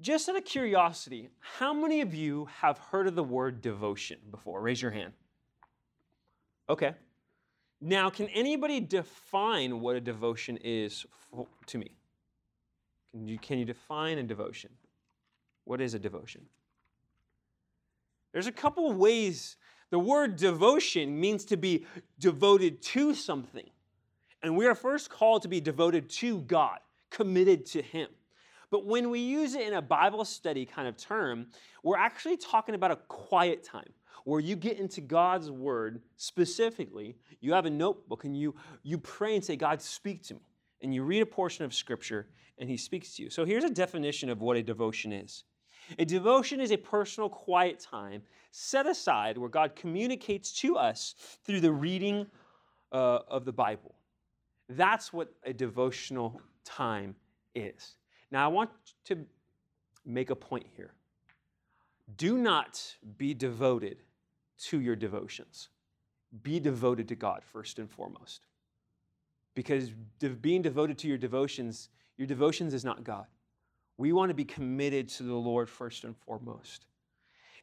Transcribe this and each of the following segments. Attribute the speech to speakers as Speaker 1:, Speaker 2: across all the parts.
Speaker 1: just out of curiosity, how many of you have heard of the word devotion before? Raise your hand. Okay. Now, can anybody define what a devotion is for, to me? Can you, can you define a devotion? What is a devotion? There's a couple ways. The word devotion means to be devoted to something. And we are first called to be devoted to God, committed to Him. But when we use it in a Bible study kind of term, we're actually talking about a quiet time where you get into God's word specifically. You have a notebook and you, you pray and say, God, speak to me. And you read a portion of scripture and he speaks to you. So here's a definition of what a devotion is a devotion is a personal, quiet time set aside where God communicates to us through the reading uh, of the Bible. That's what a devotional time is. Now, I want to make a point here. Do not be devoted to your devotions. Be devoted to God first and foremost. Because being devoted to your devotions, your devotions is not God. We want to be committed to the Lord first and foremost.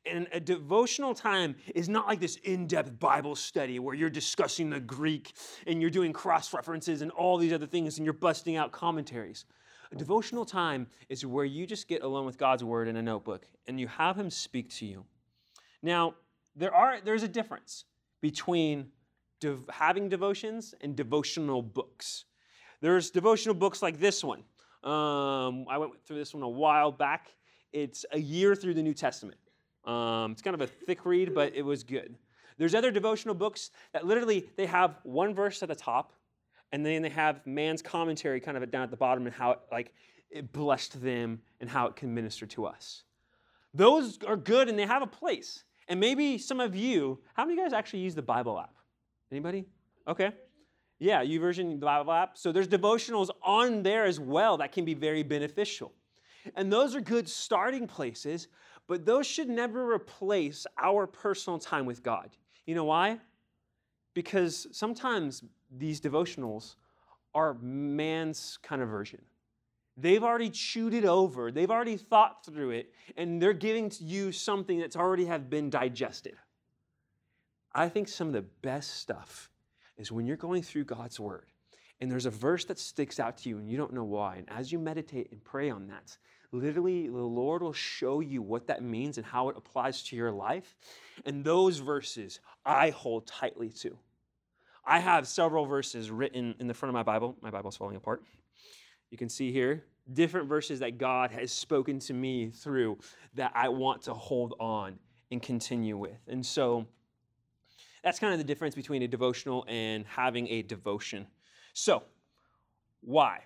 Speaker 1: And a devotional time is not like this in depth Bible study where you're discussing the Greek and you're doing cross references and all these other things and you're busting out commentaries. A devotional time is where you just get alone with God's word in a notebook and you have Him speak to you. Now, there are, there's a difference between dev- having devotions and devotional books. There's devotional books like this one. Um, I went through this one a while back. It's a year through the New Testament. Um, it's kind of a thick read, but it was good. There's other devotional books that literally they have one verse at the top, and then they have man's commentary kind of down at the bottom and how it, like it blessed them and how it can minister to us. Those are good and they have a place. And maybe some of you, how many of you guys actually use the Bible app? Anybody? Okay. Yeah, YouVersion, the Bible app. So there's devotionals on there as well that can be very beneficial. And those are good starting places, but those should never replace our personal time with God. You know why? Because sometimes these devotionals are man's kind of version. They've already chewed it over, they've already thought through it, and they're giving to you something that's already have been digested. I think some of the best stuff is when you're going through God's word and there's a verse that sticks out to you and you don't know why. And as you meditate and pray on that, literally the Lord will show you what that means and how it applies to your life. And those verses I hold tightly to. I have several verses written in the front of my Bible. My Bible's falling apart. You can see here different verses that God has spoken to me through that I want to hold on and continue with. And so that's kind of the difference between a devotional and having a devotion. So, why?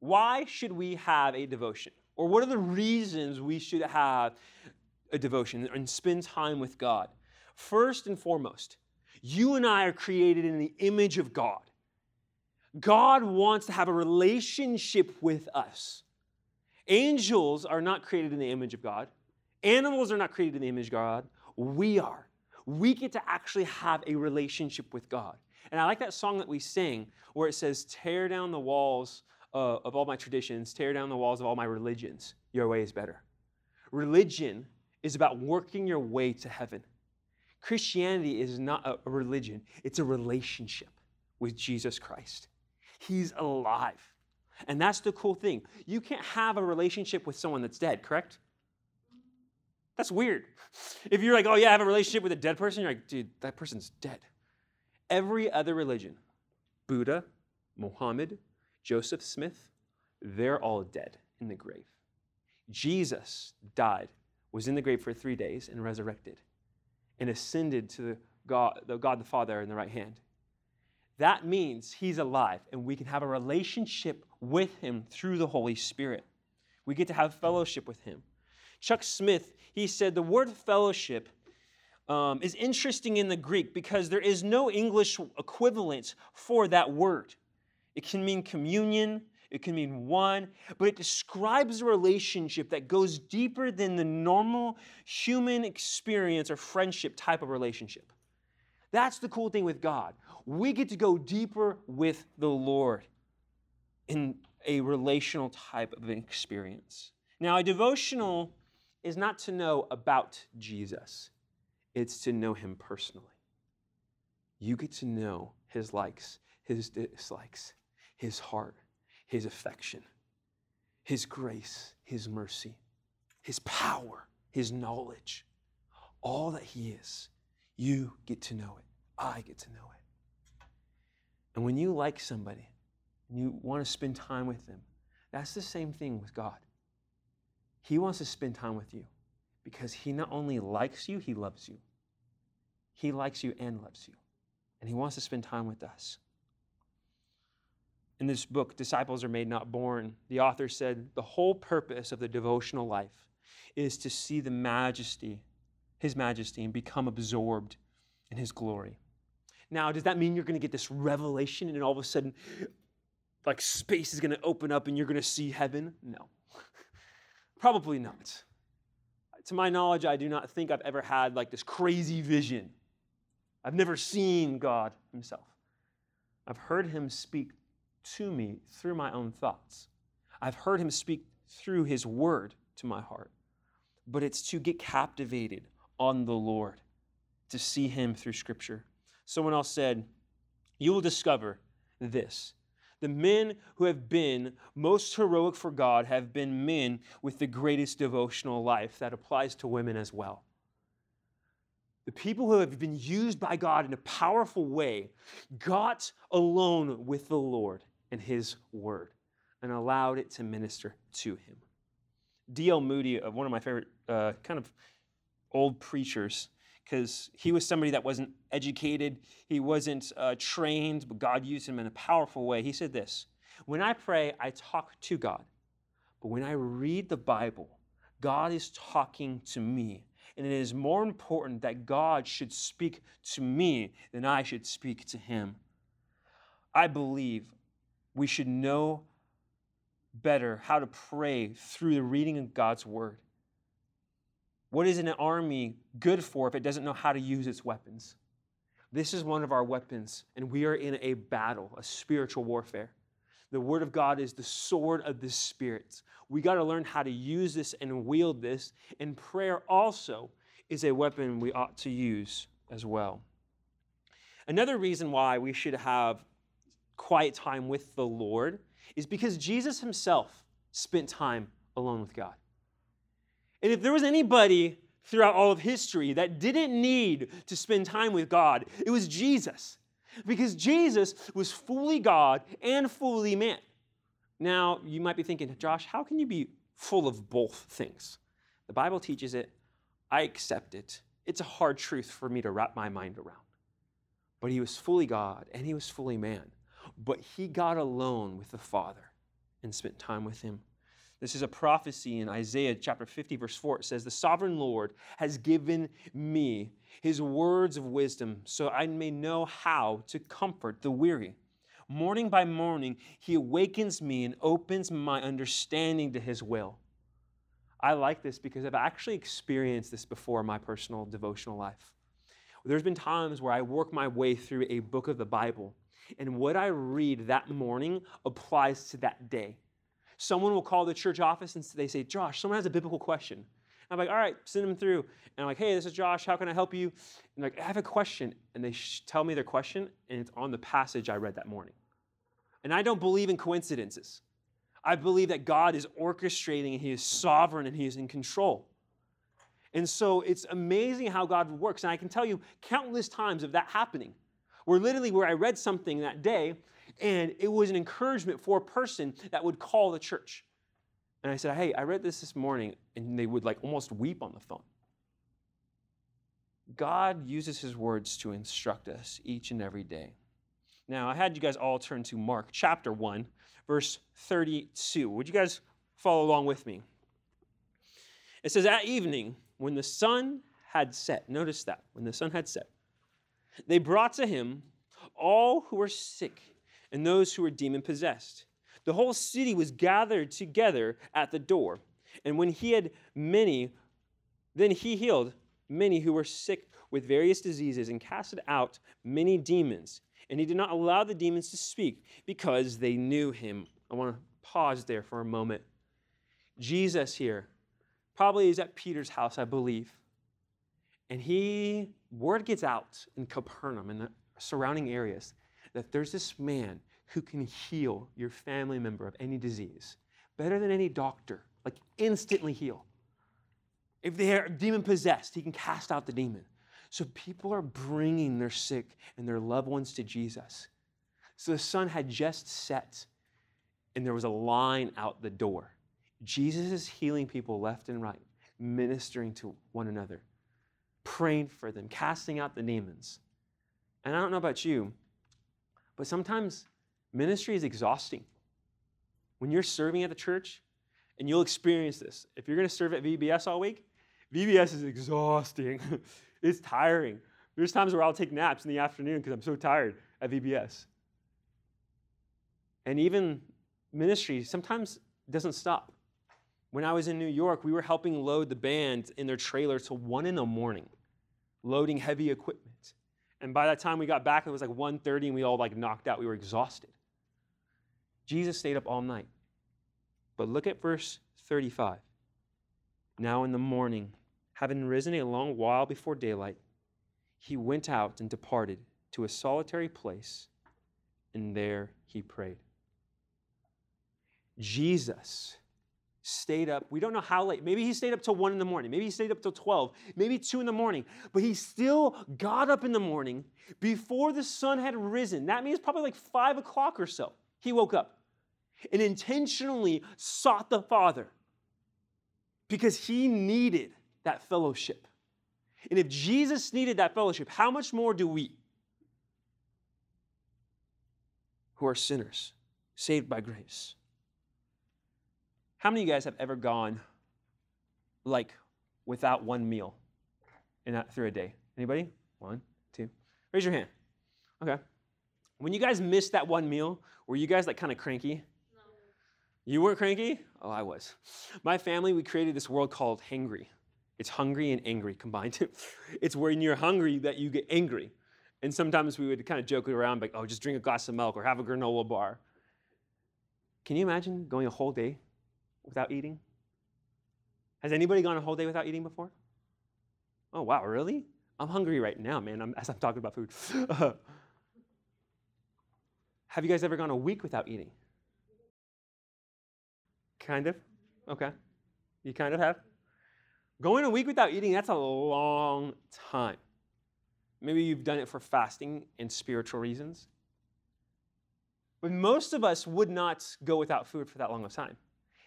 Speaker 1: Why should we have a devotion? Or what are the reasons we should have a devotion and spend time with God? First and foremost, you and I are created in the image of God. God wants to have a relationship with us. Angels are not created in the image of God. Animals are not created in the image of God. We are. We get to actually have a relationship with God. And I like that song that we sing where it says, Tear down the walls uh, of all my traditions, tear down the walls of all my religions. Your way is better. Religion is about working your way to heaven. Christianity is not a religion, it's a relationship with Jesus Christ. He's alive. And that's the cool thing. You can't have a relationship with someone that's dead, correct? That's weird. If you're like, oh yeah, I have a relationship with a dead person, you're like, dude, that person's dead. Every other religion, Buddha, Muhammad, Joseph Smith, they're all dead in the grave. Jesus died, was in the grave for three days, and resurrected, and ascended to the God, the God the Father in the right hand. That means he's alive, and we can have a relationship with him through the Holy Spirit. We get to have fellowship with him. Chuck Smith, he said the word fellowship um, is interesting in the Greek because there is no English equivalent for that word. It can mean communion, it can mean one, but it describes a relationship that goes deeper than the normal human experience or friendship type of relationship. That's the cool thing with God. We get to go deeper with the Lord in a relational type of experience. Now, a devotional is not to know about Jesus, it's to know him personally. You get to know his likes, his dislikes, his heart, his affection, his grace, his mercy, his power, his knowledge, all that he is. You get to know it. I get to know it. And when you like somebody and you want to spend time with them, that's the same thing with God. He wants to spend time with you because he not only likes you, he loves you. He likes you and loves you. And he wants to spend time with us. In this book, Disciples Are Made Not Born, the author said the whole purpose of the devotional life is to see the majesty, his majesty, and become absorbed in his glory. Now, does that mean you're going to get this revelation and all of a sudden, like space is going to open up and you're going to see heaven? No. Probably not. To my knowledge, I do not think I've ever had like this crazy vision. I've never seen God Himself. I've heard Him speak to me through my own thoughts. I've heard Him speak through His Word to my heart. But it's to get captivated on the Lord, to see Him through Scripture. Someone else said, You will discover this the men who have been most heroic for God have been men with the greatest devotional life. That applies to women as well. The people who have been used by God in a powerful way got alone with the Lord and His Word and allowed it to minister to Him. D.L. Moody, uh, one of my favorite uh, kind of old preachers, because he was somebody that wasn't educated, he wasn't uh, trained, but God used him in a powerful way. He said this When I pray, I talk to God, but when I read the Bible, God is talking to me. And it is more important that God should speak to me than I should speak to him. I believe we should know better how to pray through the reading of God's word. What is an army good for if it doesn't know how to use its weapons? This is one of our weapons, and we are in a battle, a spiritual warfare. The Word of God is the sword of the Spirit. We got to learn how to use this and wield this, and prayer also is a weapon we ought to use as well. Another reason why we should have quiet time with the Lord is because Jesus himself spent time alone with God. And if there was anybody throughout all of history that didn't need to spend time with God, it was Jesus. Because Jesus was fully God and fully man. Now, you might be thinking, Josh, how can you be full of both things? The Bible teaches it. I accept it. It's a hard truth for me to wrap my mind around. But he was fully God and he was fully man. But he got alone with the Father and spent time with him. This is a prophecy in Isaiah chapter 50, verse 4. It says, The sovereign Lord has given me his words of wisdom so I may know how to comfort the weary. Morning by morning, he awakens me and opens my understanding to his will. I like this because I've actually experienced this before in my personal devotional life. There's been times where I work my way through a book of the Bible, and what I read that morning applies to that day. Someone will call the church office and they say, Josh, someone has a biblical question. I'm like, all right, send them through. And I'm like, hey, this is Josh. How can I help you? And like, I have a question. And they sh- tell me their question, and it's on the passage I read that morning. And I don't believe in coincidences. I believe that God is orchestrating and He is sovereign and He is in control. And so it's amazing how God works. And I can tell you countless times of that happening, where literally where I read something that day and it was an encouragement for a person that would call the church. And I said, Hey, I read this this morning. And they would like almost weep on the phone. God uses his words to instruct us each and every day. Now, I had you guys all turn to Mark chapter 1, verse 32. Would you guys follow along with me? It says, At evening, when the sun had set, notice that, when the sun had set, they brought to him all who were sick and those who were demon possessed. The whole city was gathered together at the door. And when he had many, then he healed many who were sick with various diseases and casted out many demons. And he did not allow the demons to speak because they knew him. I want to pause there for a moment. Jesus here probably is at Peter's house, I believe. And he, word gets out in Capernaum and the surrounding areas that there's this man who can heal your family member of any disease better than any doctor, like instantly heal. If they are demon possessed, he can cast out the demon. So people are bringing their sick and their loved ones to Jesus. So the sun had just set and there was a line out the door. Jesus is healing people left and right, ministering to one another, praying for them, casting out the demons. And I don't know about you, but sometimes ministry is exhausting. When you're serving at the church, and you'll experience this. If you're going to serve at VBS all week, VBS is exhausting. it's tiring. There's times where I'll take naps in the afternoon because I'm so tired at VBS. And even ministry sometimes doesn't stop. When I was in New York, we were helping load the band in their trailer till one in the morning, loading heavy equipment. And by that time we got back, it was like 1.30 and we all like knocked out. We were exhausted. Jesus stayed up all night. But look at verse 35. Now in the morning, having risen a long while before daylight, he went out and departed to a solitary place, and there he prayed. Jesus stayed up. We don't know how late. Maybe he stayed up till 1 in the morning. Maybe he stayed up till 12. Maybe 2 in the morning. But he still got up in the morning before the sun had risen. That means probably like 5 o'clock or so. He woke up and intentionally sought the Father because he needed that fellowship. And if Jesus needed that fellowship, how much more do we who are sinners, saved by grace? How many of you guys have ever gone like without one meal in that, through a day? Anybody? One, two. Raise your hand. Okay. When you guys missed that one meal, were you guys like kind of cranky? No. You weren't cranky? Oh, I was. My family, we created this world called hangry. It's hungry and angry combined. it's when you're hungry that you get angry. And sometimes we would kind of joke around, like, oh, just drink a glass of milk or have a granola bar. Can you imagine going a whole day without eating? Has anybody gone a whole day without eating before? Oh, wow, really? I'm hungry right now, man, I'm, as I'm talking about food. Have you guys ever gone a week without eating? Kind of? Okay. You kind of have? Going a week without eating, that's a long time. Maybe you've done it for fasting and spiritual reasons. But most of us would not go without food for that long of time.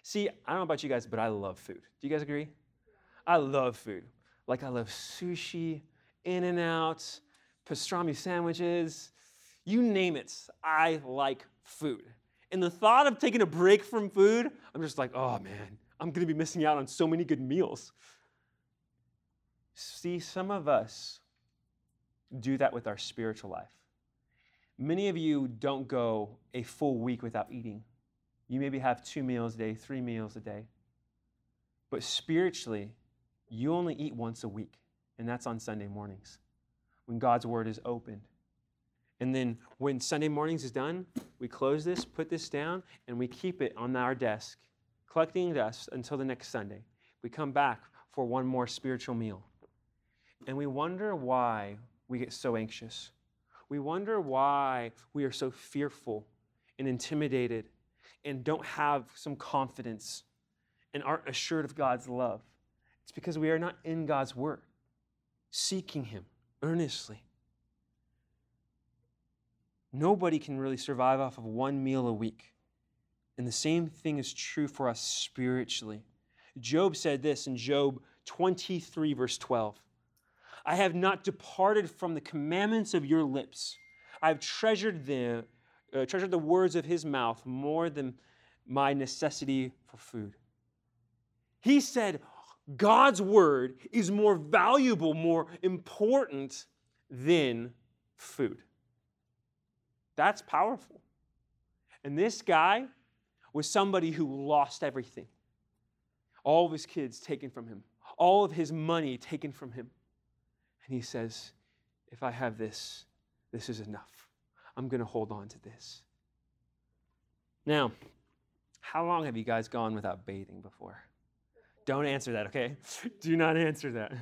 Speaker 1: See, I don't know about you guys, but I love food. Do you guys agree? I love food. Like, I love sushi, In N Out, pastrami sandwiches, you name it. I like food. And the thought of taking a break from food, I'm just like, oh man, I'm gonna be missing out on so many good meals. See, some of us do that with our spiritual life. Many of you don't go a full week without eating. You maybe have two meals a day, three meals a day. But spiritually, you only eat once a week, and that's on Sunday mornings when God's word is opened. And then when Sunday mornings is done, we close this, put this down, and we keep it on our desk, collecting dust until the next Sunday. We come back for one more spiritual meal. And we wonder why we get so anxious. We wonder why we are so fearful and intimidated and don't have some confidence and aren't assured of God's love. It's because we are not in God's Word, seeking Him earnestly. Nobody can really survive off of one meal a week. And the same thing is true for us spiritually. Job said this in Job 23, verse 12 I have not departed from the commandments of your lips. I have treasured them uh, treasured the words of his mouth more than my necessity for food. He said, God's word is more valuable, more important than food. That's powerful. And this guy was somebody who lost everything. All of his kids taken from him, all of his money taken from him. And he says, If I have this, this is enough. I'm going to hold on to this. Now, How long have you guys gone without bathing before? Don't answer that, okay? Do not answer that.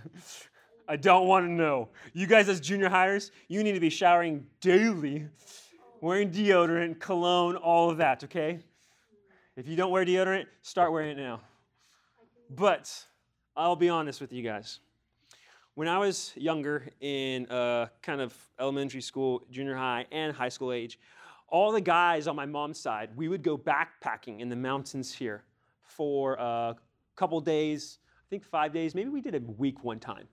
Speaker 1: I don't want to know. You guys, as junior highers, you need to be showering daily, wearing deodorant, cologne, all of that, okay? If you don't wear deodorant, start wearing it now. But I'll be honest with you guys. When I was younger, in uh, kind of elementary school, junior high, and high school age, all the guys on my mom's side, we would go backpacking in the mountains here for a couple days, I think five days, maybe we did a week one time.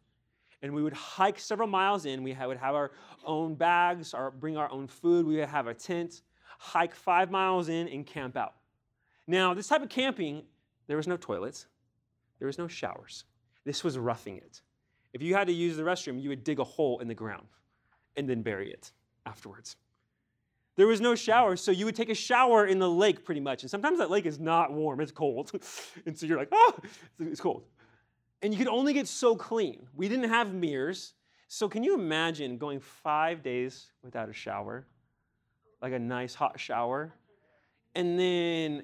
Speaker 1: And we would hike several miles in. We would have our own bags, our, bring our own food. We would have a tent, hike five miles in, and camp out. Now, this type of camping, there was no toilets, there was no showers. This was roughing it. If you had to use the restroom, you would dig a hole in the ground and then bury it afterwards. There was no shower, so you would take a shower in the lake pretty much. And sometimes that lake is not warm, it's cold. and so you're like, oh, it's cold. And you could only get so clean. We didn't have mirrors. So can you imagine going five days without a shower? Like a nice hot shower? And then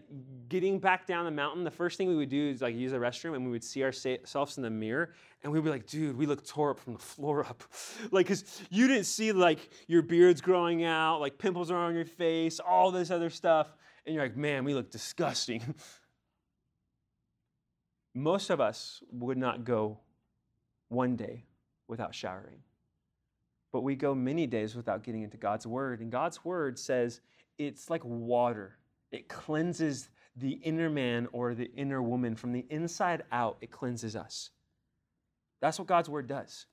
Speaker 1: getting back down the mountain, the first thing we would do is like use the restroom and we would see ourselves in the mirror and we'd be like, dude, we look tore up from the floor up. like, because you didn't see like your beard's growing out, like pimples are on your face, all this other stuff. And you're like, man, we look disgusting. Most of us would not go one day without showering, but we go many days without getting into God's Word. And God's Word says it's like water it cleanses the inner man or the inner woman from the inside out. It cleanses us. That's what God's word does.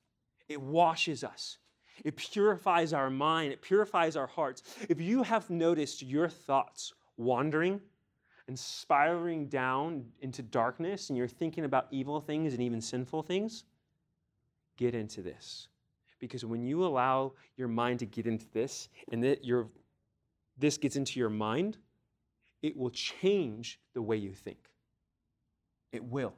Speaker 1: It washes us. It purifies our mind. It purifies our hearts. If you have noticed your thoughts wandering and spiraling down into darkness and you're thinking about evil things and even sinful things, get into this. Because when you allow your mind to get into this and that your this gets into your mind, it will change the way you think. It will.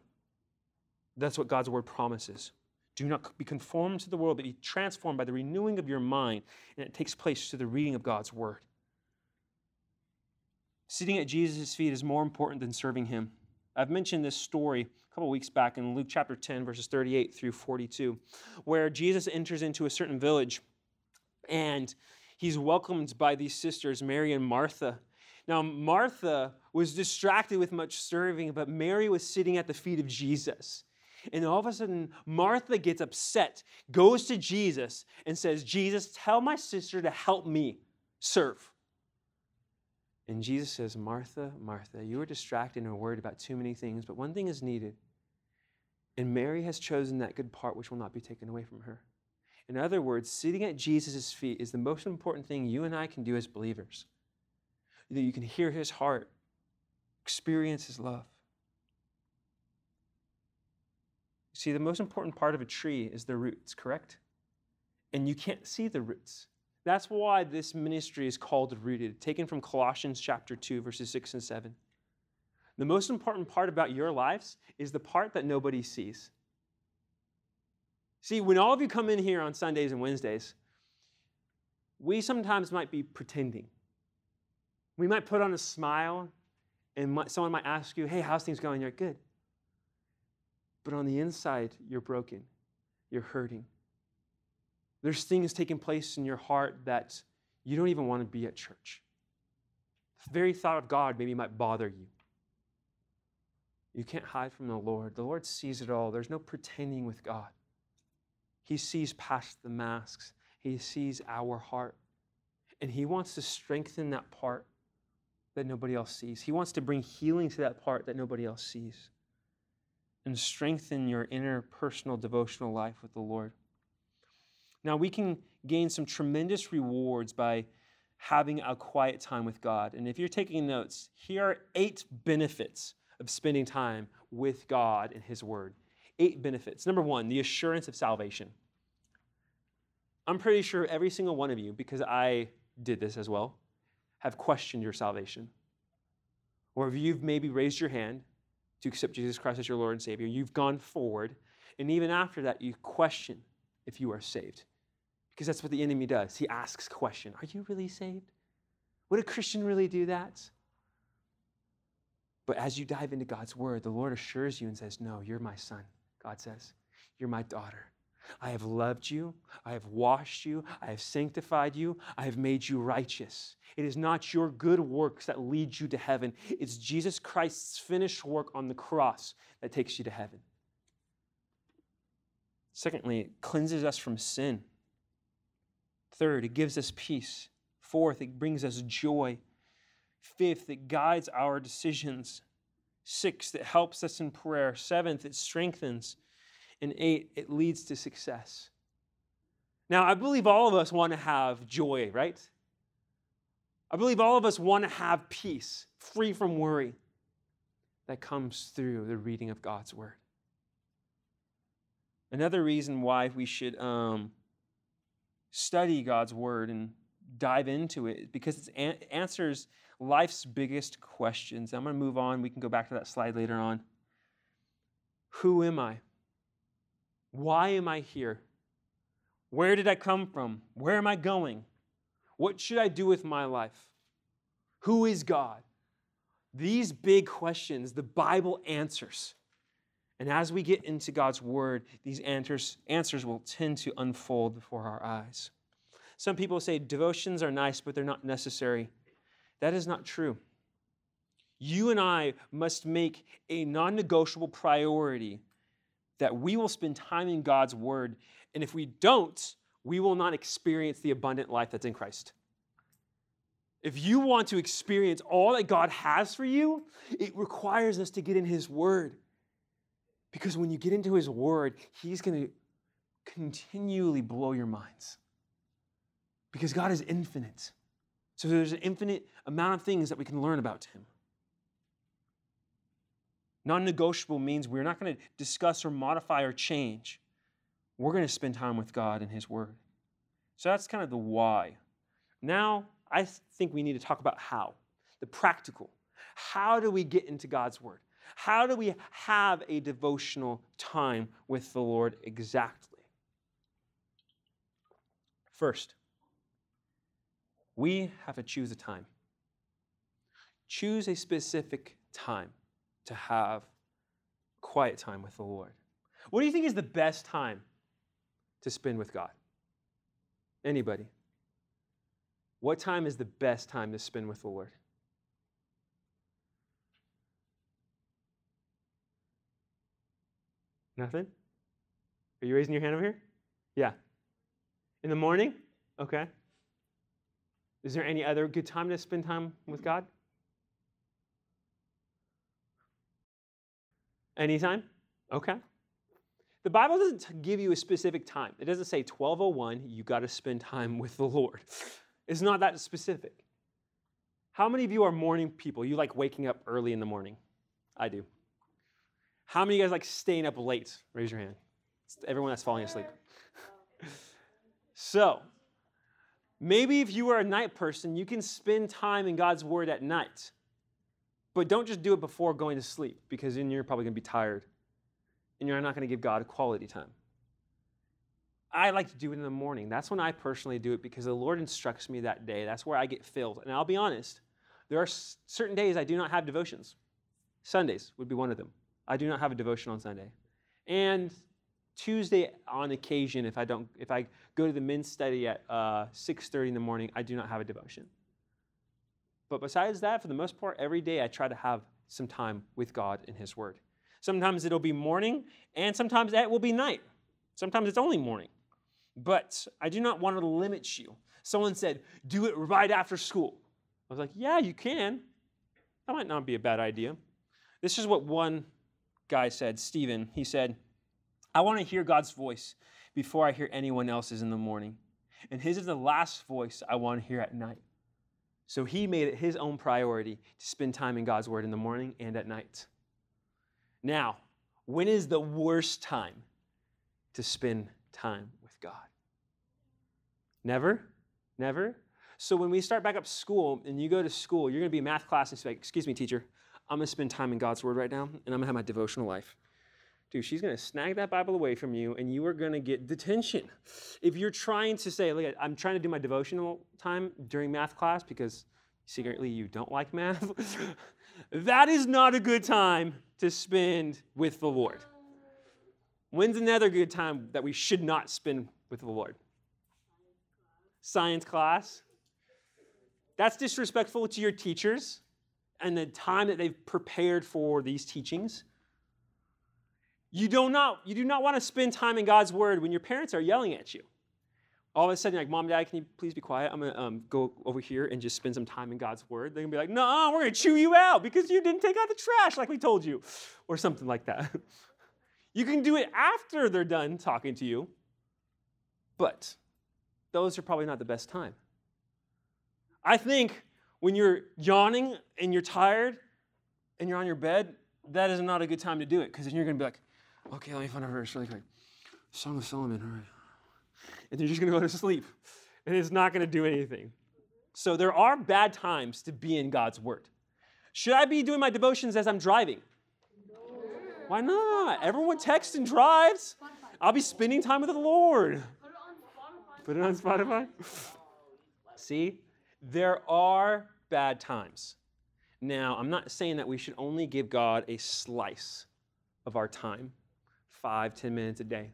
Speaker 1: That's what God's word promises. Do not be conformed to the world, but be transformed by the renewing of your mind. And it takes place through the reading of God's word. Sitting at Jesus' feet is more important than serving him. I've mentioned this story a couple weeks back in Luke chapter 10, verses 38 through 42, where Jesus enters into a certain village and he's welcomed by these sisters, Mary and Martha. Now, Martha was distracted with much serving, but Mary was sitting at the feet of Jesus. And all of a sudden, Martha gets upset, goes to Jesus, and says, Jesus, tell my sister to help me serve. And Jesus says, Martha, Martha, you are distracted and worried about too many things, but one thing is needed. And Mary has chosen that good part which will not be taken away from her. In other words, sitting at Jesus' feet is the most important thing you and I can do as believers that you can hear his heart, experience his love. See, the most important part of a tree is the roots, correct? And you can't see the roots. That's why this ministry is called rooted, taken from Colossians chapter 2, verses 6 and 7. The most important part about your lives is the part that nobody sees. See, when all of you come in here on Sundays and Wednesdays, we sometimes might be pretending. We might put on a smile, and someone might ask you, Hey, how's things going? You're good. But on the inside, you're broken, you're hurting. There's things taking place in your heart that you don't even want to be at church. The very thought of God maybe might bother you. You can't hide from the Lord. The Lord sees it all. There's no pretending with God. He sees past the masks, He sees our heart. And He wants to strengthen that part that nobody else sees. He wants to bring healing to that part that nobody else sees and strengthen your inner personal devotional life with the Lord. Now, we can gain some tremendous rewards by having a quiet time with God. And if you're taking notes, here are eight benefits of spending time with God and His Word. Eight benefits. Number one, the assurance of salvation. I'm pretty sure every single one of you, because I did this as well, have questioned your salvation. Or if you've maybe raised your hand to accept Jesus Christ as your Lord and Savior, you've gone forward, and even after that, you question if you are saved. Because that's what the enemy does. He asks question, Are you really saved? Would a Christian really do that? But as you dive into God's word, the Lord assures you and says, No, you're my son, God says. You're my daughter. I have loved you. I have washed you. I have sanctified you. I have made you righteous. It is not your good works that lead you to heaven, it's Jesus Christ's finished work on the cross that takes you to heaven. Secondly, it cleanses us from sin. Third, it gives us peace. Fourth, it brings us joy. Fifth, it guides our decisions. Sixth, it helps us in prayer. Seventh, it strengthens. And eight, it leads to success. Now, I believe all of us want to have joy, right? I believe all of us want to have peace, free from worry, that comes through the reading of God's Word. Another reason why we should um, study God's Word and dive into it is because it an- answers life's biggest questions. I'm going to move on. We can go back to that slide later on. Who am I? Why am I here? Where did I come from? Where am I going? What should I do with my life? Who is God? These big questions the Bible answers. And as we get into God's word, these answers, answers will tend to unfold before our eyes. Some people say devotions are nice, but they're not necessary. That is not true. You and I must make a non negotiable priority that we will spend time in God's word. And if we don't, we will not experience the abundant life that's in Christ. If you want to experience all that God has for you, it requires us to get in His Word. Because when you get into His Word, He's going to continually blow your minds. Because God is infinite. So there's an infinite amount of things that we can learn about Him. Non negotiable means we're not going to discuss or modify or change. We're going to spend time with God and His Word. So that's kind of the why. Now, I think we need to talk about how the practical. How do we get into God's Word? How do we have a devotional time with the Lord exactly? First, we have to choose a time. Choose a specific time to have quiet time with the Lord. What do you think is the best time to spend with God? Anybody? What time is the best time to spend with the Lord? Nothing? Are you raising your hand over here? Yeah. In the morning? Okay. Is there any other good time to spend time with God? Anytime? Okay. The Bible doesn't give you a specific time. It doesn't say 1201, you got to spend time with the Lord. It's not that specific. How many of you are morning people? You like waking up early in the morning? I do. How many of you guys like staying up late? Raise your hand. It's everyone that's falling asleep. so, maybe if you are a night person, you can spend time in God's Word at night. But don't just do it before going to sleep because then you're probably going to be tired and you're not going to give God quality time. I like to do it in the morning. That's when I personally do it because the Lord instructs me that day. That's where I get filled. And I'll be honest, there are certain days I do not have devotions. Sundays would be one of them. I do not have a devotion on Sunday. And Tuesday, on occasion, if I don't, if I go to the men's study at uh, 6:30 in the morning, I do not have a devotion. But besides that, for the most part, every day I try to have some time with God in His Word. Sometimes it'll be morning, and sometimes it will be night. Sometimes it's only morning. But I do not want to limit you. Someone said, do it right after school. I was like, yeah, you can. That might not be a bad idea. This is what one guy said, Stephen. He said, I want to hear God's voice before I hear anyone else's in the morning. And his is the last voice I want to hear at night. So he made it his own priority to spend time in God's word in the morning and at night. Now, when is the worst time to spend time with God? Never? Never? So when we start back up school and you go to school, you're going to be in math class and say, Excuse me, teacher, I'm going to spend time in God's Word right now and I'm going to have my devotional life. Dude, she's going to snag that Bible away from you and you are going to get detention. If you're trying to say, Look, I'm trying to do my devotional time during math class because secretly you don't like math, that is not a good time to spend with the Lord. When's another good time that we should not spend with the Lord? Science class. That's disrespectful to your teachers and the time that they've prepared for these teachings. You do not, you do not want to spend time in God's word when your parents are yelling at you. All of a sudden, you're like, Mom, Dad, can you please be quiet? I'm going to um, go over here and just spend some time in God's word. They're going to be like, No, we're going to chew you out because you didn't take out the trash like we told you, or something like that. you can do it after they're done talking to you, but those are probably not the best time. I think when you're yawning and you're tired and you're on your bed, that is not a good time to do it because then you're going to be like, okay, let me find a verse really quick. Song of Solomon, all right. And you're just going to go to sleep and it's not going to do anything. So there are bad times to be in God's Word. Should I be doing my devotions as I'm driving? No. Why not? Everyone texts and drives. I'll be spending time with the Lord. Put it on Spotify. Put it on Spotify. See? There are bad times. Now, I'm not saying that we should only give God a slice of our time, five, ten minutes a day.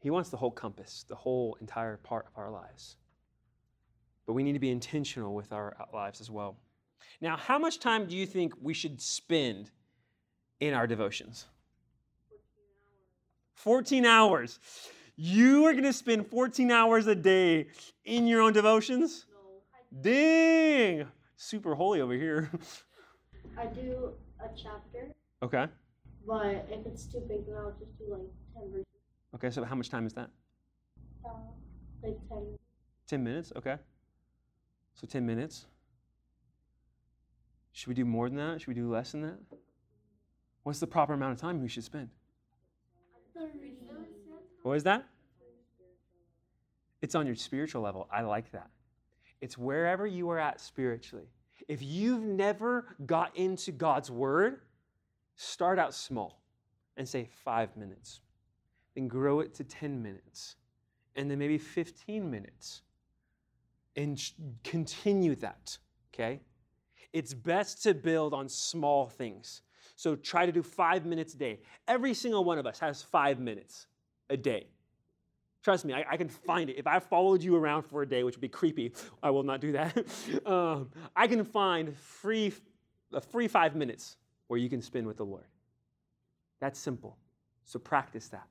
Speaker 1: He wants the whole compass, the whole entire part of our lives. But we need to be intentional with our lives as well. Now, how much time do you think we should spend in our devotions? 14 hours. 14 hours. You are going to spend 14 hours a day in your own devotions? No. Dang! Super holy over here.
Speaker 2: I do a chapter.
Speaker 1: Okay.
Speaker 2: But if it's too big, then I'll just do like 10 verses.
Speaker 1: Okay, so how much time is that?
Speaker 2: Uh, like 10.
Speaker 1: 10 minutes? Okay. So 10 minutes. Should we do more than that? Should we do less than that? What's the proper amount of time we should spend? 30. What is that? It's on your spiritual level. I like that. It's wherever you are at spiritually. If you've never got into God's Word, start out small and say five minutes. Then grow it to 10 minutes. And then maybe 15 minutes. And continue that, okay? It's best to build on small things. So try to do five minutes a day. Every single one of us has five minutes a day. Trust me, I, I, can find it. If I followed you around for a day, which would be creepy, I will not do that. um, I can find free, a free five minutes where you can spend with the Lord. That's simple. So practice that.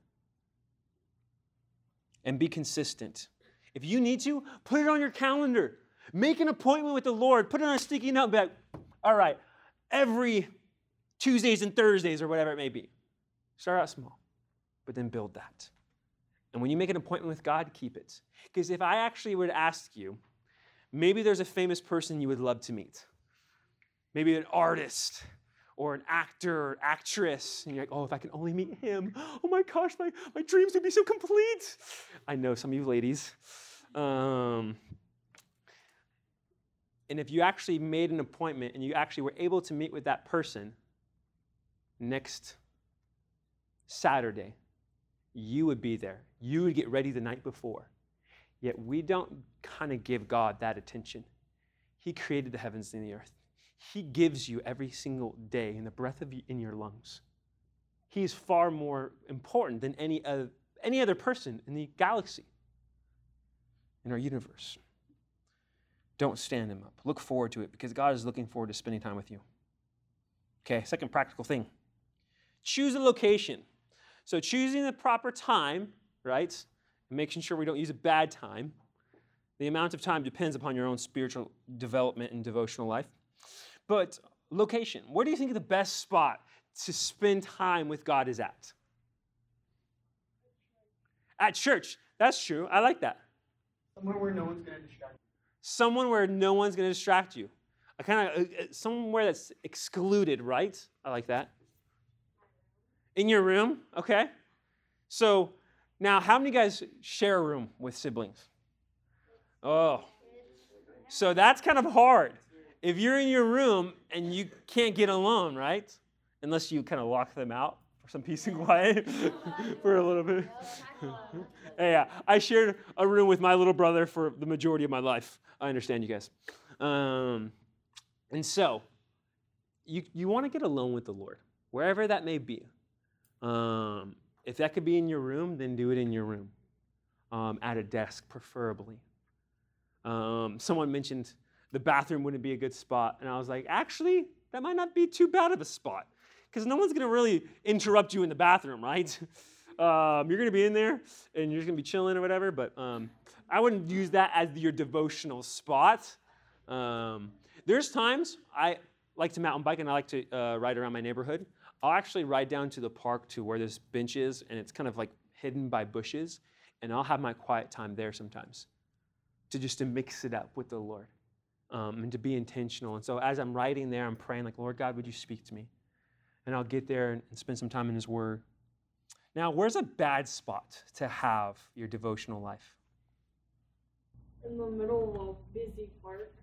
Speaker 1: And be consistent. If you need to, put it on your calendar. Make an appointment with the Lord. Put it on a sticky note. Like, all right, every Tuesdays and Thursdays or whatever it may be. Start out small but then build that. And when you make an appointment with God, keep it. Because if I actually would ask you, maybe there's a famous person you would love to meet, maybe an artist or an actor or actress, and you're like, oh, if I can only meet him, oh my gosh, my, my dreams would be so complete. I know some of you ladies. Um, and if you actually made an appointment and you actually were able to meet with that person next Saturday, you would be there. You would get ready the night before. Yet we don't kind of give God that attention. He created the heavens and the earth. He gives you every single day in the breath of you, in your lungs. He's far more important than any other, any other person in the galaxy, in our universe. Don't stand him up. Look forward to it because God is looking forward to spending time with you. Okay, second practical thing choose a location. So choosing the proper time, right, and making sure we don't use a bad time. The amount of time depends upon your own spiritual development and devotional life. But location, where do you think the best spot to spend time with God is at? At church. That's true. I like that.
Speaker 3: Somewhere where no one's going to distract you.
Speaker 1: Someone where no one's going to distract you. I kind of uh, uh, somewhere that's excluded, right? I like that in your room, okay? So now, how many guys share a room with siblings? Oh, so that's kind of hard. If you're in your room and you can't get alone, right? Unless you kind of lock them out for some peace and quiet for a little bit. yeah, I shared a room with my little brother for the majority of my life. I understand you guys. Um, and so, you, you want to get alone with the Lord, wherever that may be. Um, if that could be in your room, then do it in your room, um, at a desk, preferably. Um, someone mentioned the bathroom wouldn't be a good spot, and I was like, actually, that might not be too bad of a spot, because no one's going to really interrupt you in the bathroom, right? Um, you're going to be in there, and you're just going to be chilling or whatever, but um, I wouldn't use that as your devotional spot. Um, there's times I like to mountain bike and I like to uh, ride around my neighborhood. I'll actually ride down to the park to where this bench is, and it's kind of like hidden by bushes, and I'll have my quiet time there sometimes, to just to mix it up with the Lord, um, and to be intentional. And so as I'm writing there, I'm praying like, Lord God, would you speak to me? And I'll get there and spend some time in His Word. Now, where's a bad spot to have your devotional life?
Speaker 2: In the middle of a busy park.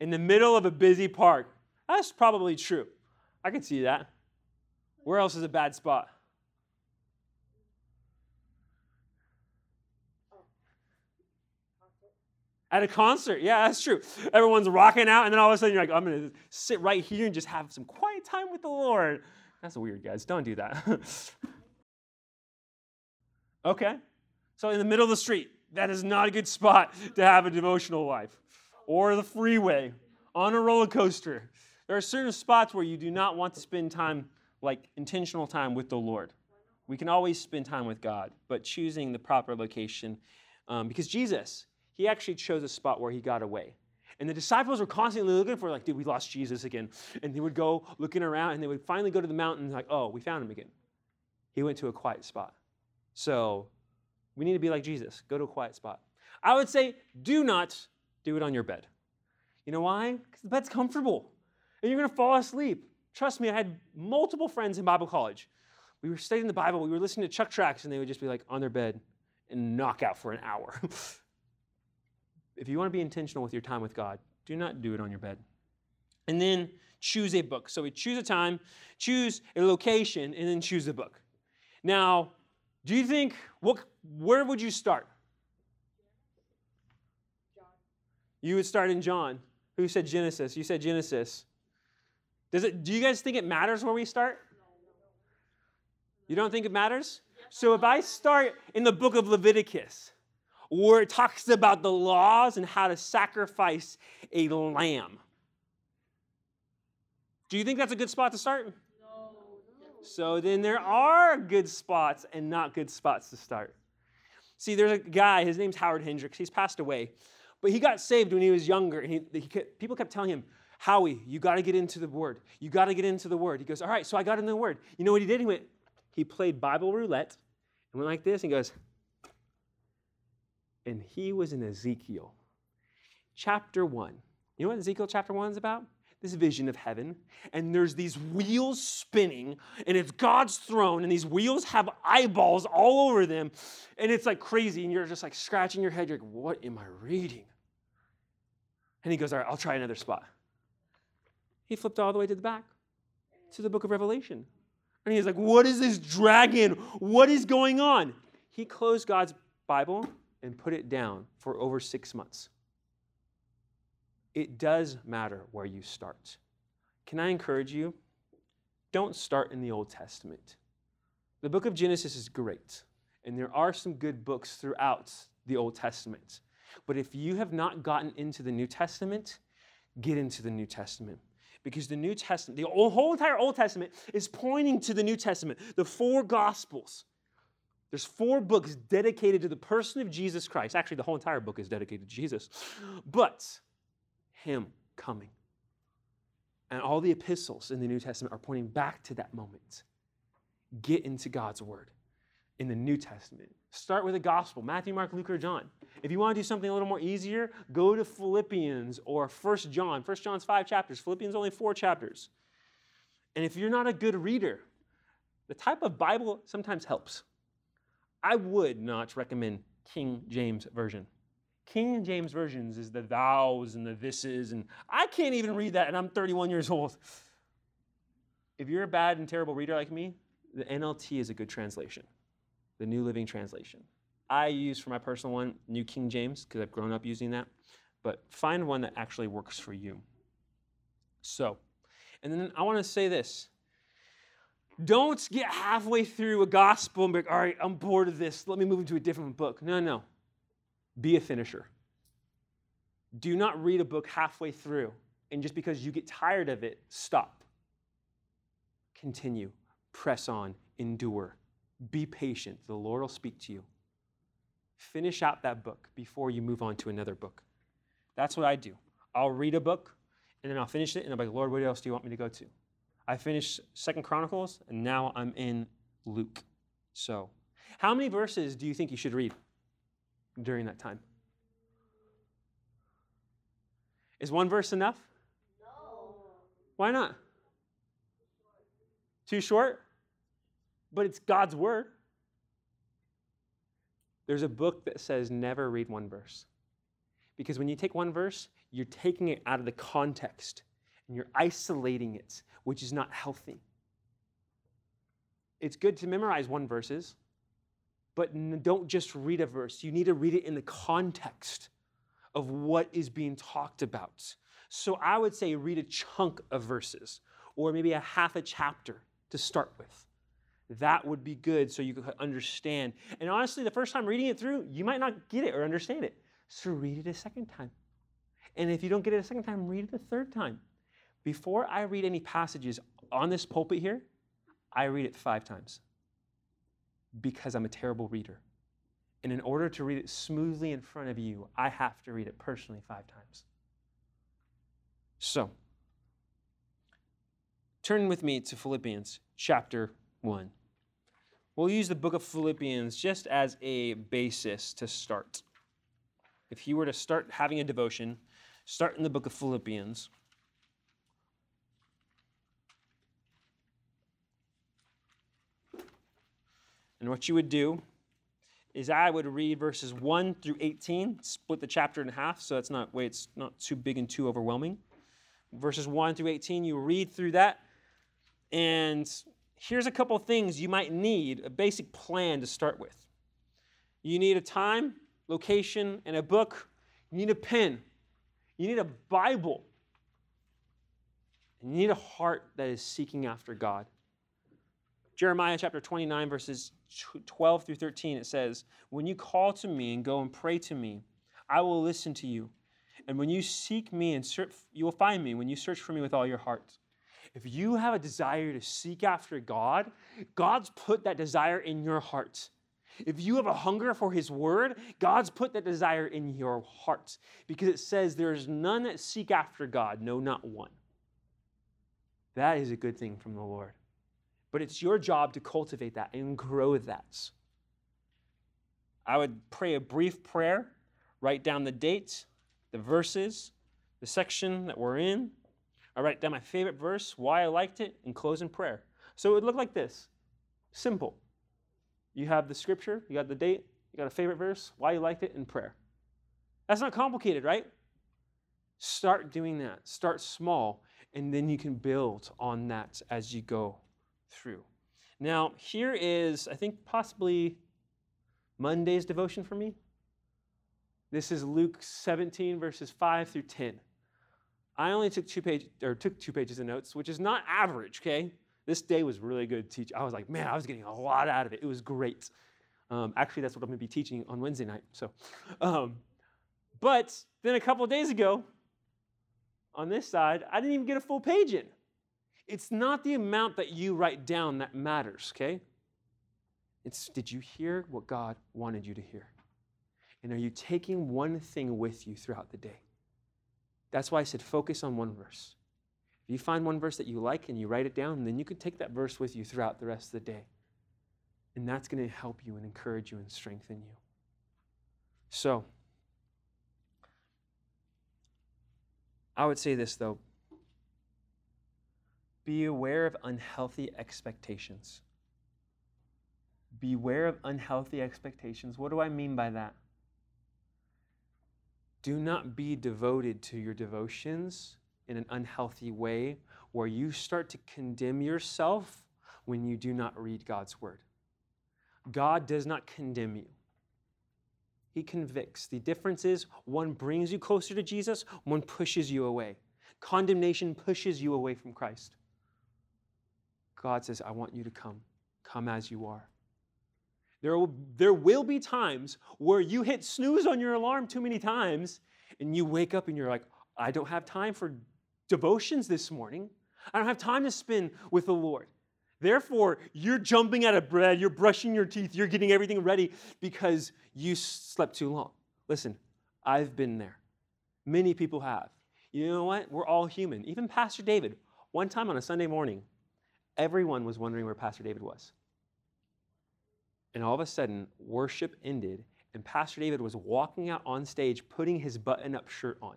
Speaker 1: In the middle of a busy park. That's probably true. I can see that. Where else is a bad spot? At a concert, yeah, that's true. Everyone's rocking out, and then all of a sudden you're like, I'm gonna sit right here and just have some quiet time with the Lord. That's weird, guys. Don't do that. okay, so in the middle of the street, that is not a good spot to have a devotional life. Or the freeway, on a roller coaster. There are certain spots where you do not want to spend time, like intentional time with the Lord. We can always spend time with God, but choosing the proper location. Um, because Jesus, he actually chose a spot where he got away. And the disciples were constantly looking for, like, dude, we lost Jesus again. And they would go looking around and they would finally go to the mountain, like, oh, we found him again. He went to a quiet spot. So we need to be like Jesus. Go to a quiet spot. I would say, do not do it on your bed. You know why? Because the bed's comfortable and you're going to fall asleep. Trust me, I had multiple friends in Bible college. We were studying the Bible, we were listening to Chuck Tracks, and they would just be like on their bed and knock out for an hour. if you want to be intentional with your time with God, do not do it on your bed. And then choose a book. So we choose a time, choose a location, and then choose a book. Now, do you think what where would you start?
Speaker 2: John.
Speaker 1: You would start in John. Who said Genesis? You said Genesis. Does it do you guys think it matters where we start? You don't think it matters? So if I start in the book of Leviticus, where it talks about the laws and how to sacrifice a lamb, do you think that's a good spot to start?
Speaker 2: No.
Speaker 1: So then there are good spots and not good spots to start. See, there's a guy, his name's Howard Hendricks. He's passed away, but he got saved when he was younger. And he, he kept, people kept telling him, Howie, you got to get into the Word. You got to get into the Word. He goes, All right, so I got into the Word. You know what he did? He went, he played Bible roulette and went like this and he goes, and he was in Ezekiel chapter 1. You know what Ezekiel chapter 1 is about? This vision of heaven, and there's these wheels spinning, and it's God's throne, and these wheels have eyeballs all over them, and it's like crazy, and you're just like scratching your head. You're like, what am I reading? And he goes, All right, I'll try another spot. He flipped all the way to the back to the book of Revelation. And he's like, What is this dragon? What is going on? He closed God's Bible and put it down for over six months. It does matter where you start. Can I encourage you? Don't start in the Old Testament. The book of Genesis is great, and there are some good books throughout the Old Testament. But if you have not gotten into the New Testament, get into the New Testament because the New Testament, the whole entire Old Testament is pointing to the New Testament, the four Gospels. There's four books dedicated to the person of Jesus Christ. Actually, the whole entire book is dedicated to Jesus, but Him coming. And all the epistles in the New Testament are pointing back to that moment. Get into God's Word in the New Testament. Start with the Gospel Matthew, Mark, Luke, or John. If you want to do something a little more easier, go to Philippians or First John. First John's five chapters, Philippians only four chapters. And if you're not a good reader, the type of Bible sometimes helps. I would not recommend King James Version. King James Versions is the thous and the thises, and I can't even read that, and I'm 31 years old. If you're a bad and terrible reader like me, the NLT is a good translation, the New Living Translation. I use for my personal one New King James because I've grown up using that, but find one that actually works for you. So, And then I want to say this don't get halfway through a gospel and be like, all right, I'm bored of this. Let me move into a different book. No, no. Be a finisher. Do not read a book halfway through and just because you get tired of it, stop. Continue. Press on. Endure. Be patient. The Lord will speak to you. Finish out that book before you move on to another book. That's what I do. I'll read a book and then I'll finish it and I'm like, Lord, what else do you want me to go to? I finished Second Chronicles, and now I'm in Luke. So, how many verses do you think you should read during that time? Is one verse enough?
Speaker 2: No.
Speaker 1: Why not? Too short? But it's God's word. There's a book that says never read one verse. Because when you take one verse, you're taking it out of the context and you're isolating it, which is not healthy. It's good to memorize one verses, but don't just read a verse. You need to read it in the context of what is being talked about. So I would say read a chunk of verses or maybe a half a chapter to start with. That would be good so you could understand. And honestly, the first time reading it through, you might not get it or understand it. So read it a second time. And if you don't get it a second time, read it a third time. Before I read any passages on this pulpit here, I read it five times because I'm a terrible reader. And in order to read it smoothly in front of you, I have to read it personally five times. So, turn with me to Philippians chapter 1. We'll use the book of Philippians just as a basis to start. If you were to start having a devotion, start in the book of Philippians. And what you would do is I would read verses 1 through 18, split the chapter in half, so that's not way it's not too big and too overwhelming. Verses 1 through 18, you read through that, and here's a couple things you might need a basic plan to start with. You need a time, location, and a book. You need a pen. You need a Bible. And you need a heart that is seeking after God. Jeremiah chapter 29, verses 12 through 13, it says, When you call to me and go and pray to me, I will listen to you. And when you seek me and search, you will find me when you search for me with all your heart. If you have a desire to seek after God, God's put that desire in your heart. If you have a hunger for His Word, God's put that desire in your heart because it says, There is none that seek after God, no, not one. That is a good thing from the Lord. But it's your job to cultivate that and grow that. I would pray a brief prayer, write down the date, the verses, the section that we're in. I write down my favorite verse, why I liked it, and close in prayer. So it would look like this simple. You have the scripture, you got the date, you got a favorite verse, why you liked it, and prayer. That's not complicated, right? Start doing that. Start small, and then you can build on that as you go through. Now, here is, I think, possibly Monday's devotion for me. This is Luke 17, verses 5 through 10. I only took two pages or took two pages of notes, which is not average, okay? This day was really good teach. I was like, man, I was getting a lot out of it. It was great. Um, actually, that's what I'm going to be teaching on Wednesday night. So, um, but then a couple days ago, on this side, I didn't even get a full page in. It's not the amount that you write down that matters, okay? It's did you hear what God wanted you to hear? And are you taking one thing with you throughout the day? That's why I said focus on one verse. If you find one verse that you like and you write it down, then you can take that verse with you throughout the rest of the day. And that's going to help you and encourage you and strengthen you. So, I would say this though be aware of unhealthy expectations. Beware of unhealthy expectations. What do I mean by that? Do not be devoted to your devotions in an unhealthy way where you start to condemn yourself when you do not read God's word. God does not condemn you. He convicts. The difference is one brings you closer to Jesus, one pushes you away. Condemnation pushes you away from Christ. God says, I want you to come. Come as you are. There will, there will be times where you hit snooze on your alarm too many times and you wake up and you're like, I don't have time for devotions this morning. I don't have time to spend with the Lord. Therefore, you're jumping out of bed, you're brushing your teeth, you're getting everything ready because you slept too long. Listen, I've been there. Many people have. You know what? We're all human. Even Pastor David, one time on a Sunday morning, everyone was wondering where Pastor David was. And all of a sudden, worship ended, and Pastor David was walking out on stage putting his button up shirt on.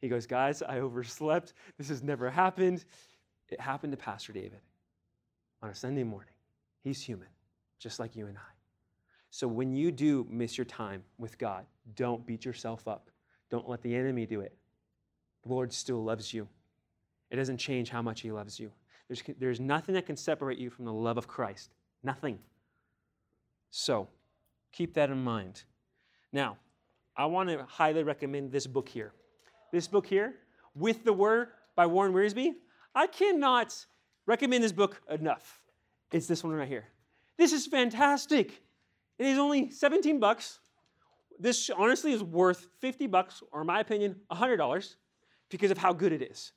Speaker 1: He goes, Guys, I overslept. This has never happened. It happened to Pastor David on a Sunday morning. He's human, just like you and I. So when you do miss your time with God, don't beat yourself up. Don't let the enemy do it. The Lord still loves you. It doesn't change how much He loves you. There's, there's nothing that can separate you from the love of Christ. Nothing. So keep that in mind. Now, I want to highly recommend this book here. This book here, With the Word by Warren Wiersbe. I cannot recommend this book enough. It's this one right here. This is fantastic. It is only 17 bucks. This honestly is worth 50 bucks, or in my opinion, $100 because of how good it is.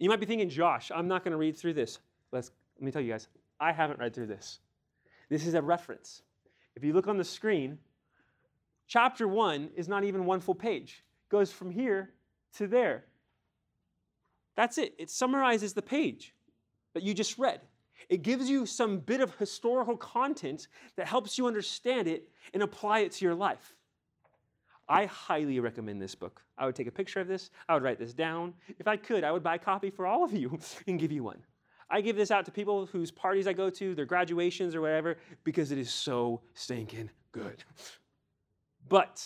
Speaker 1: You might be thinking, Josh, I'm not going to read through this. Let's, let me tell you guys, I haven't read through this. This is a reference. If you look on the screen, chapter one is not even one full page. It goes from here to there. That's it. It summarizes the page that you just read. It gives you some bit of historical content that helps you understand it and apply it to your life. I highly recommend this book. I would take a picture of this, I would write this down. If I could, I would buy a copy for all of you and give you one. I give this out to people whose parties I go to, their graduations or whatever, because it is so stinking good. But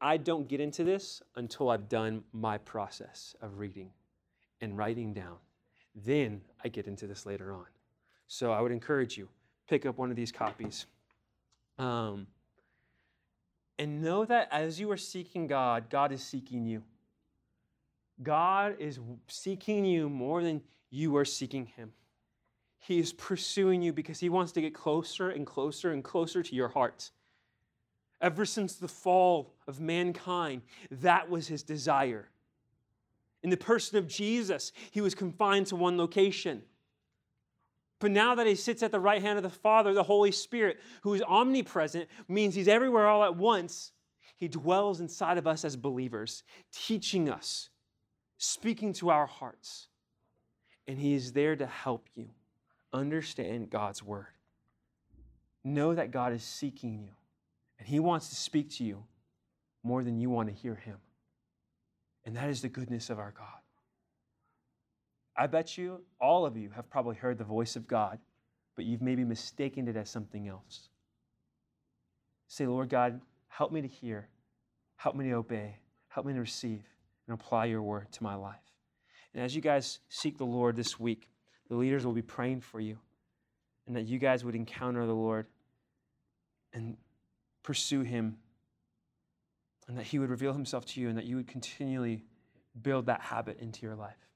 Speaker 1: I don't get into this until I've done my process of reading and writing down. Then I get into this later on. So I would encourage you, pick up one of these copies. Um, and know that as you are seeking God, God is seeking you. God is seeking you more than you are seeking Him. He is pursuing you because He wants to get closer and closer and closer to your heart. Ever since the fall of mankind, that was His desire. In the person of Jesus, he was confined to one location. But now that he sits at the right hand of the Father, the Holy Spirit, who is omnipresent, means he's everywhere all at once. He dwells inside of us as believers, teaching us, speaking to our hearts. And he is there to help you understand God's word. Know that God is seeking you, and he wants to speak to you more than you want to hear him. And that is the goodness of our God. I bet you, all of you, have probably heard the voice of God, but you've maybe mistaken it as something else. Say, Lord God, help me to hear, help me to obey, help me to receive, and apply your word to my life. And as you guys seek the Lord this week, the leaders will be praying for you, and that you guys would encounter the Lord and pursue him and that He would reveal Himself to you and that you would continually build that habit into your life.